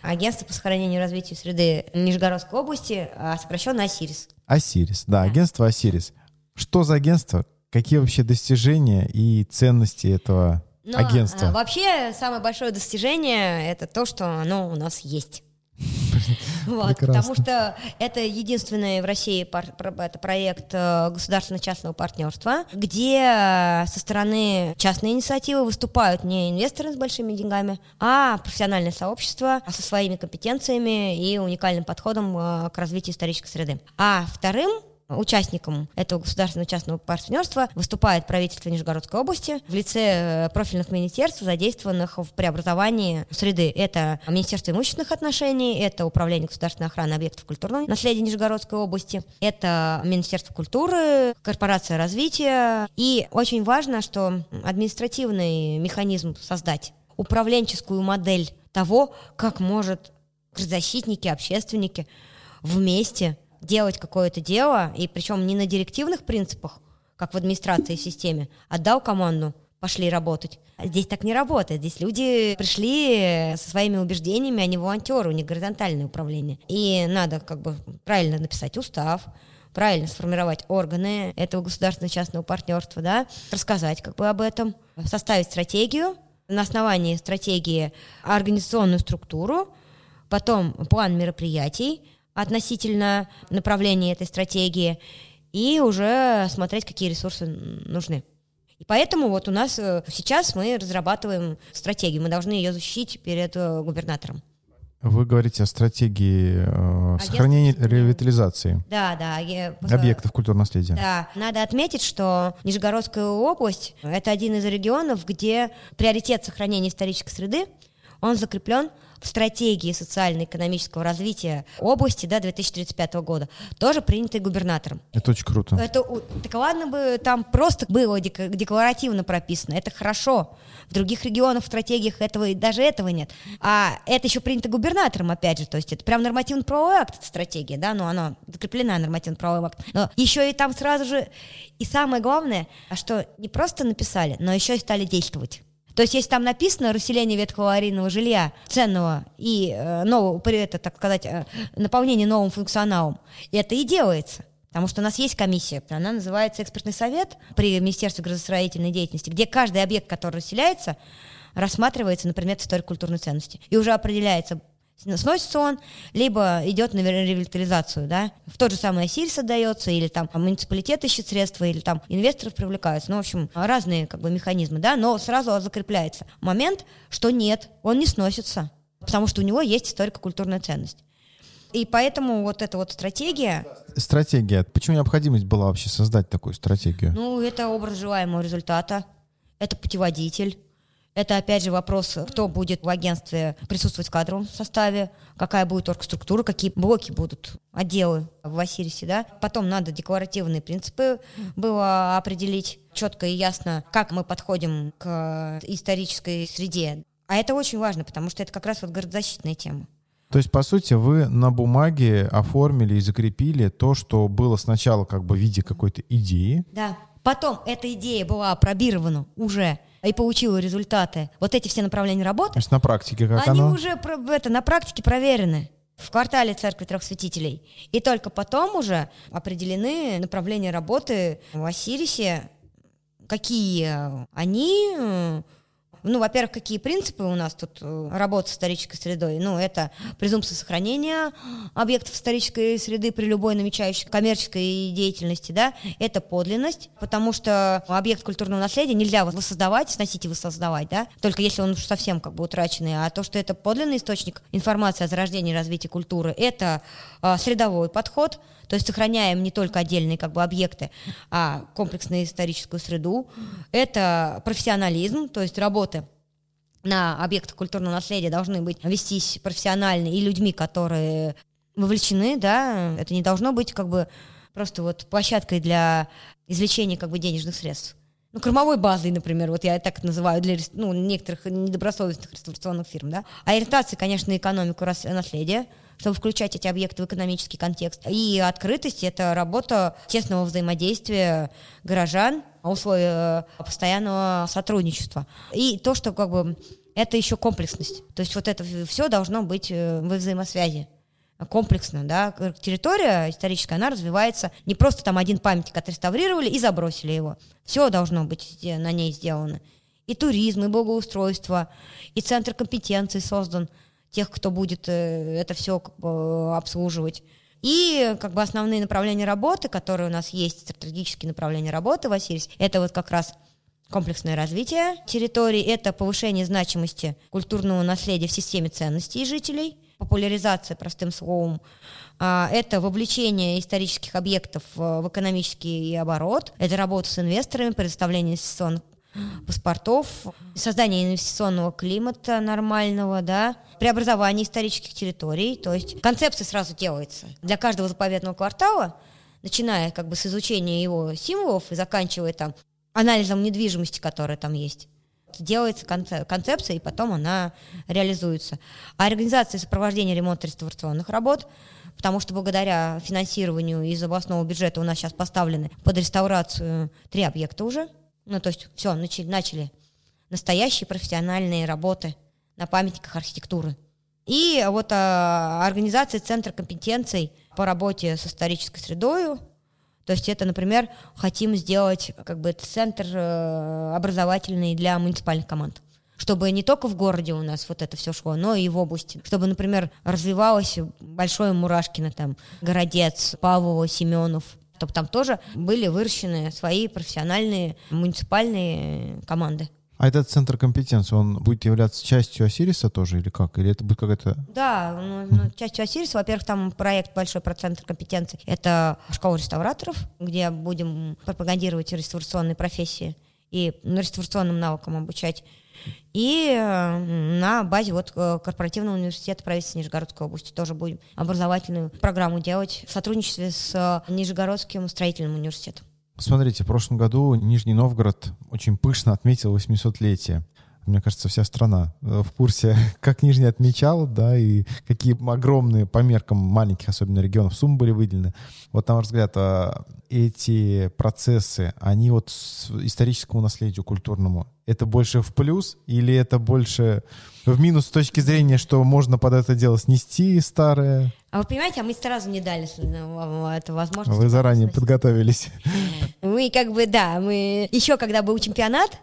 Агентство по сохранению и развитию среды Нижегородской области, а сокращенно ОСИРИС. ОСИРИС, да, да, агентство ОСИРИС. Что за агентство? Какие вообще достижения и ценности этого Но, агентства? А, вообще, самое большое достижение — это то, что оно у нас есть. Вот, потому что это единственный в России пар, это проект э, государственно-частного партнерства, где со стороны частной инициативы выступают не инвесторы с большими деньгами, а профессиональное сообщество со своими компетенциями и уникальным подходом э, к развитию исторической среды. А вторым Участником этого государственного частного партнерства выступает правительство Нижегородской области в лице э, профильных министерств, задействованных в преобразовании среды. Это Министерство имущественных отношений, это Управление государственной охраны объектов культурного наследия Нижегородской области, это Министерство культуры, Корпорация развития. И очень важно, что административный механизм создать, управленческую модель того, как может защитники, общественники вместе делать какое-то дело, и причем не на директивных принципах, как в администрации и системе, отдал команду, пошли работать. Здесь так не работает. Здесь люди пришли со своими убеждениями, они волонтеры, у них горизонтальное управление. И надо как бы правильно написать устав, правильно сформировать органы этого государственного частного партнерства, да, рассказать как бы об этом, составить стратегию, на основании стратегии организационную структуру, потом план мероприятий, относительно направления этой стратегии и уже смотреть, какие ресурсы нужны. И поэтому вот у нас э, сейчас мы разрабатываем стратегию, мы должны ее защитить перед э, губернатором. Вы говорите о стратегии э, сохранения ревитализации да, да, объектов культурного наследия. Да, надо отметить, что Нижегородская область – это один из регионов, где приоритет сохранения исторической среды, он закреплен в стратегии социально-экономического развития области до 2035 года, тоже принятый губернатором. Это очень круто. Это, так ладно бы там просто было декларативно прописано, это хорошо. В других регионах, в стратегиях этого даже этого нет. А это еще принято губернатором, опять же, то есть это прям нормативно-правовой акт, эта стратегия, да, но она закреплена нормативно-правовой акт. Но еще и там сразу же, и самое главное, что не просто написали, но еще и стали действовать. То есть, если там написано расселение ветхого аварийного жилья, ценного и э, нового, это, так сказать, э, наполнение новым функционалом, это и делается. Потому что у нас есть комиссия, она называется экспертный совет при Министерстве градостроительной деятельности, где каждый объект, который расселяется, рассматривается на предмет историко-культурной ценности. И уже определяется, сносится он, либо идет на ревитализацию, да, в тот же самый Осирис отдается, или там муниципалитет ищет средства, или там инвесторов привлекаются, ну, в общем, разные как бы механизмы, да, но сразу закрепляется момент, что нет, он не сносится, потому что у него есть историко-культурная ценность. И поэтому вот эта вот стратегия... Стратегия. Почему необходимость была вообще создать такую стратегию? Ну, это образ желаемого результата, это путеводитель, это, опять же, вопрос, кто будет в агентстве присутствовать в кадровом составе, какая будет оргструктура, какие блоки будут, отделы в Осирисе, да. Потом надо декларативные принципы было определить четко и ясно, как мы подходим к исторической среде. А это очень важно, потому что это как раз вот городозащитная тема. То есть, по сути, вы на бумаге оформили и закрепили то, что было сначала как бы в виде какой-то идеи. Да. Потом эта идея была опробирована уже и получила результаты. Вот эти все направления работы. То есть на практике как они оно? уже это, на практике проверены в квартале Церкви Трех Святителей. И только потом уже определены направления работы в Осирисе, какие они ну, во-первых, какие принципы у нас тут э, работы с исторической средой? Ну, это презумпция сохранения объектов исторической среды при любой намечающей коммерческой деятельности, да, это подлинность, потому что объект культурного наследия нельзя воссоздавать, сносить и воссоздавать, да, только если он совсем как бы утраченный, а то, что это подлинный источник информации о зарождении и развитии культуры, это а, средовой подход, то есть сохраняем не только отдельные как бы объекты, а комплексную историческую среду. Это профессионализм, то есть работы на объектах культурного наследия должны быть вестись профессионально и людьми, которые вовлечены, да, это не должно быть как бы просто вот площадкой для извлечения как бы денежных средств. Ну, кормовой базой, например, вот я так называю для ну, некоторых недобросовестных реставрационных фирм, да. А ориентация, конечно, на экономику наследия, чтобы включать эти объекты в экономический контекст. И открытость — это работа тесного взаимодействия горожан, условия э, постоянного сотрудничества. И то, что как бы это еще комплексность. То есть вот это все должно быть э, во взаимосвязи комплексно, да, территория историческая, она развивается, не просто там один памятник отреставрировали и забросили его. Все должно быть на ней сделано. И туризм, и благоустройство, и центр компетенции создан – тех, кто будет э, это все обслуживать. И как бы основные направления работы, которые у нас есть, стратегические направления работы в Осирис, это вот как раз комплексное развитие территории, это повышение значимости культурного наследия в системе ценностей жителей, популяризация, простым словом, а, это вовлечение исторических объектов в экономический оборот, это работа с инвесторами, предоставление инвестиционных паспортов, создание инвестиционного климата нормального, да, преобразование исторических территорий, то есть концепция сразу делается. Для каждого заповедного квартала, начиная как бы с изучения его символов и заканчивая там анализом недвижимости, которая там есть делается концепция, и потом она реализуется. А организация сопровождения ремонта реставрационных работ, потому что благодаря финансированию из областного бюджета у нас сейчас поставлены под реставрацию три объекта уже – ну, то есть все, начали, начали настоящие профессиональные работы на памятниках архитектуры. И вот а, организация Центра компетенций по работе с исторической средой, то есть это, например, хотим сделать как бы центр э, образовательный для муниципальных команд чтобы не только в городе у нас вот это все шло, но и в области. Чтобы, например, развивалось Большое Мурашкино, там, Городец, Павлово, Семенов, чтобы там тоже были выращены свои профессиональные муниципальные команды. А этот центр компетенции, он будет являться частью Осириса тоже или как? Или это будет какая-то... Да, ну, ну, частью Осириса. Во-первых, там проект большой про центр компетенции. Это школа реставраторов, где будем пропагандировать реставрационные профессии и реставрационным навыкам обучать и э, на базе вот э, корпоративного университета правительства Нижегородской области тоже будем образовательную программу делать в сотрудничестве с Нижегородским строительным университетом. Смотрите, в прошлом году Нижний Новгород очень пышно отметил 800-летие мне кажется, вся страна э, в курсе, как Нижний отмечал, да, и какие огромные по меркам маленьких, особенно регионов, суммы были выделены. Вот, на ваш взгляд, а эти процессы, они вот историческому наследию культурному, это больше в плюс или это больше в минус с точки зрения, что можно под это дело снести старое? А вы понимаете, а мы сразу не дали это возможность. Вы заранее подготовились. Мы как бы, да, мы еще когда был чемпионат,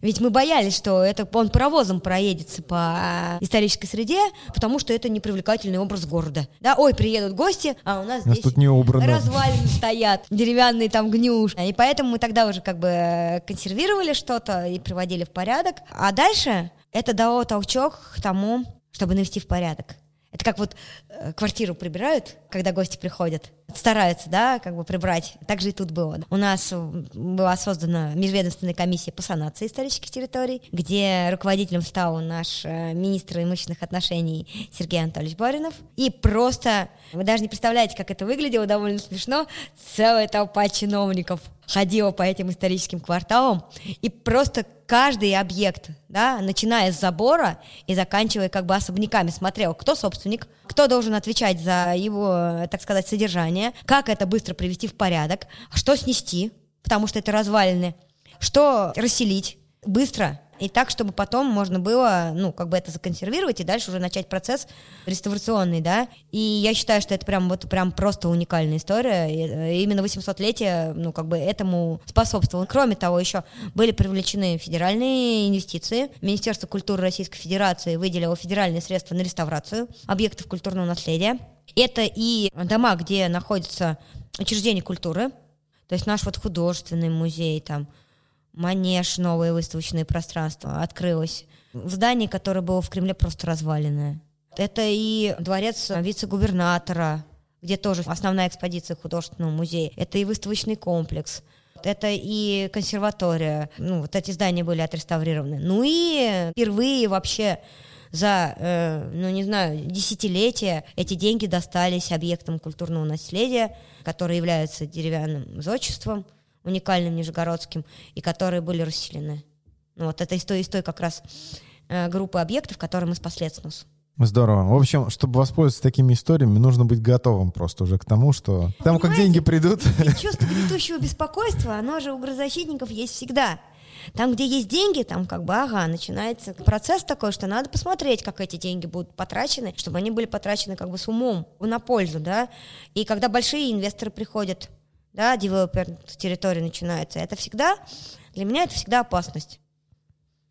ведь мы боялись, что это он паровозом проедется по исторической среде, потому что это непривлекательный образ города. Да, ой, приедут гости, а у нас, у нас здесь тут не убрано. развалины стоят, деревянные там гнюш. И поэтому мы тогда уже как бы консервировали что-то и приводили в порядок. А дальше это дало толчок к тому, чтобы навести в порядок. Это как вот э, квартиру прибирают, когда гости приходят. Стараются, да, как бы прибрать. Так же и тут было. У нас была создана межведомственная комиссия по санации исторических территорий, где руководителем стал наш э, министр имущественных отношений Сергей Анатольевич Баринов. И просто, вы даже не представляете, как это выглядело, довольно смешно, целая толпа чиновников ходила по этим историческим кварталам, и просто каждый объект, да, начиная с забора и заканчивая как бы особняками, смотрел, кто собственник, кто должен отвечать за его, так сказать, содержание, как это быстро привести в порядок, что снести, потому что это развалины, что расселить? Быстро, и так, чтобы потом можно было, ну, как бы это законсервировать и дальше уже начать процесс реставрационный, да. И я считаю, что это прям вот прям просто уникальная история. И э, именно 800-летие, ну, как бы этому способствовало. Кроме того, еще были привлечены федеральные инвестиции. Министерство культуры Российской Федерации выделило федеральные средства на реставрацию объектов культурного наследия. Это и дома, где находятся учреждения культуры, то есть наш вот художественный музей, там, Манеж, новое выставочное пространство открылось. Здание, которое было в Кремле, просто разваленное. Это и дворец вице-губернатора, где тоже основная экспозиция художественного музея. Это и выставочный комплекс. Это и консерватория. Ну, вот эти здания были отреставрированы. Ну и впервые вообще за, э, ну не знаю, десятилетия эти деньги достались объектам культурного наследия, которые являются деревянным зодчеством уникальным нижегородским, и которые были расселены. Ну, вот это из той, из той как раз э, группы объектов, которые мы спасли от снос. Здорово. В общем, чтобы воспользоваться такими историями, нужно быть готовым просто уже к тому, что там как деньги придут. Чувство гнетущего беспокойства, оно же у грозозащитников есть всегда. Там, где есть деньги, там как бы, ага, начинается процесс такой, что надо посмотреть, как эти деньги будут потрачены, чтобы они были потрачены как бы с умом, на пользу, да. И когда большие инвесторы приходят да, девелопер территории начинается, это всегда, для меня это всегда опасность.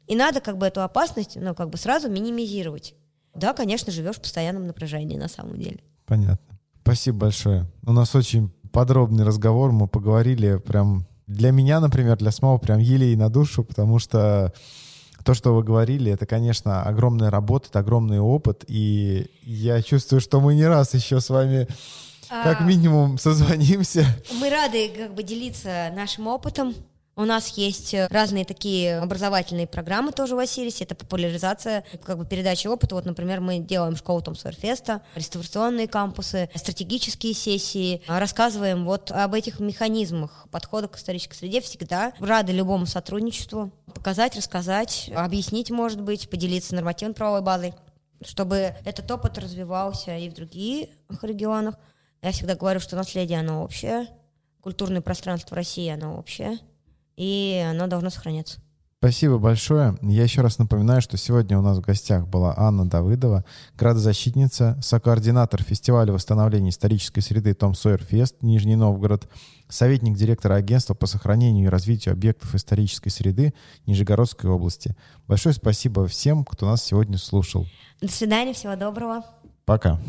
И надо как бы эту опасность, ну, как бы сразу минимизировать. Да, конечно, живешь в постоянном напряжении на самом деле. Понятно. Спасибо большое. У нас очень подробный разговор, мы поговорили прям для меня, например, для самого прям елей на душу, потому что то, что вы говорили, это, конечно, огромная работа, это огромный опыт, и я чувствую, что мы не раз еще с вами как а, минимум созвонимся. Мы рады как бы делиться нашим опытом. У нас есть э, разные такие образовательные программы тоже в Осирисе. Это популяризация, как бы передача опыта. Вот, например, мы делаем школу Том Сойерфеста, реставрационные кампусы, стратегические сессии. Рассказываем вот об этих механизмах подхода к исторической среде всегда. Рады любому сотрудничеству. Показать, рассказать, объяснить, может быть, поделиться нормативно-правовой базой чтобы этот опыт развивался и в других регионах. Я всегда говорю, что наследие, оно общее, культурное пространство России, оно общее, и оно должно сохраняться. Спасибо большое. Я еще раз напоминаю, что сегодня у нас в гостях была Анна Давыдова, градозащитница, сокоординатор фестиваля восстановления исторической среды Том Сойер Фест, Нижний Новгород, советник директора агентства по сохранению и развитию объектов исторической среды Нижегородской области. Большое спасибо всем, кто нас сегодня слушал. До свидания, всего доброго. Пока.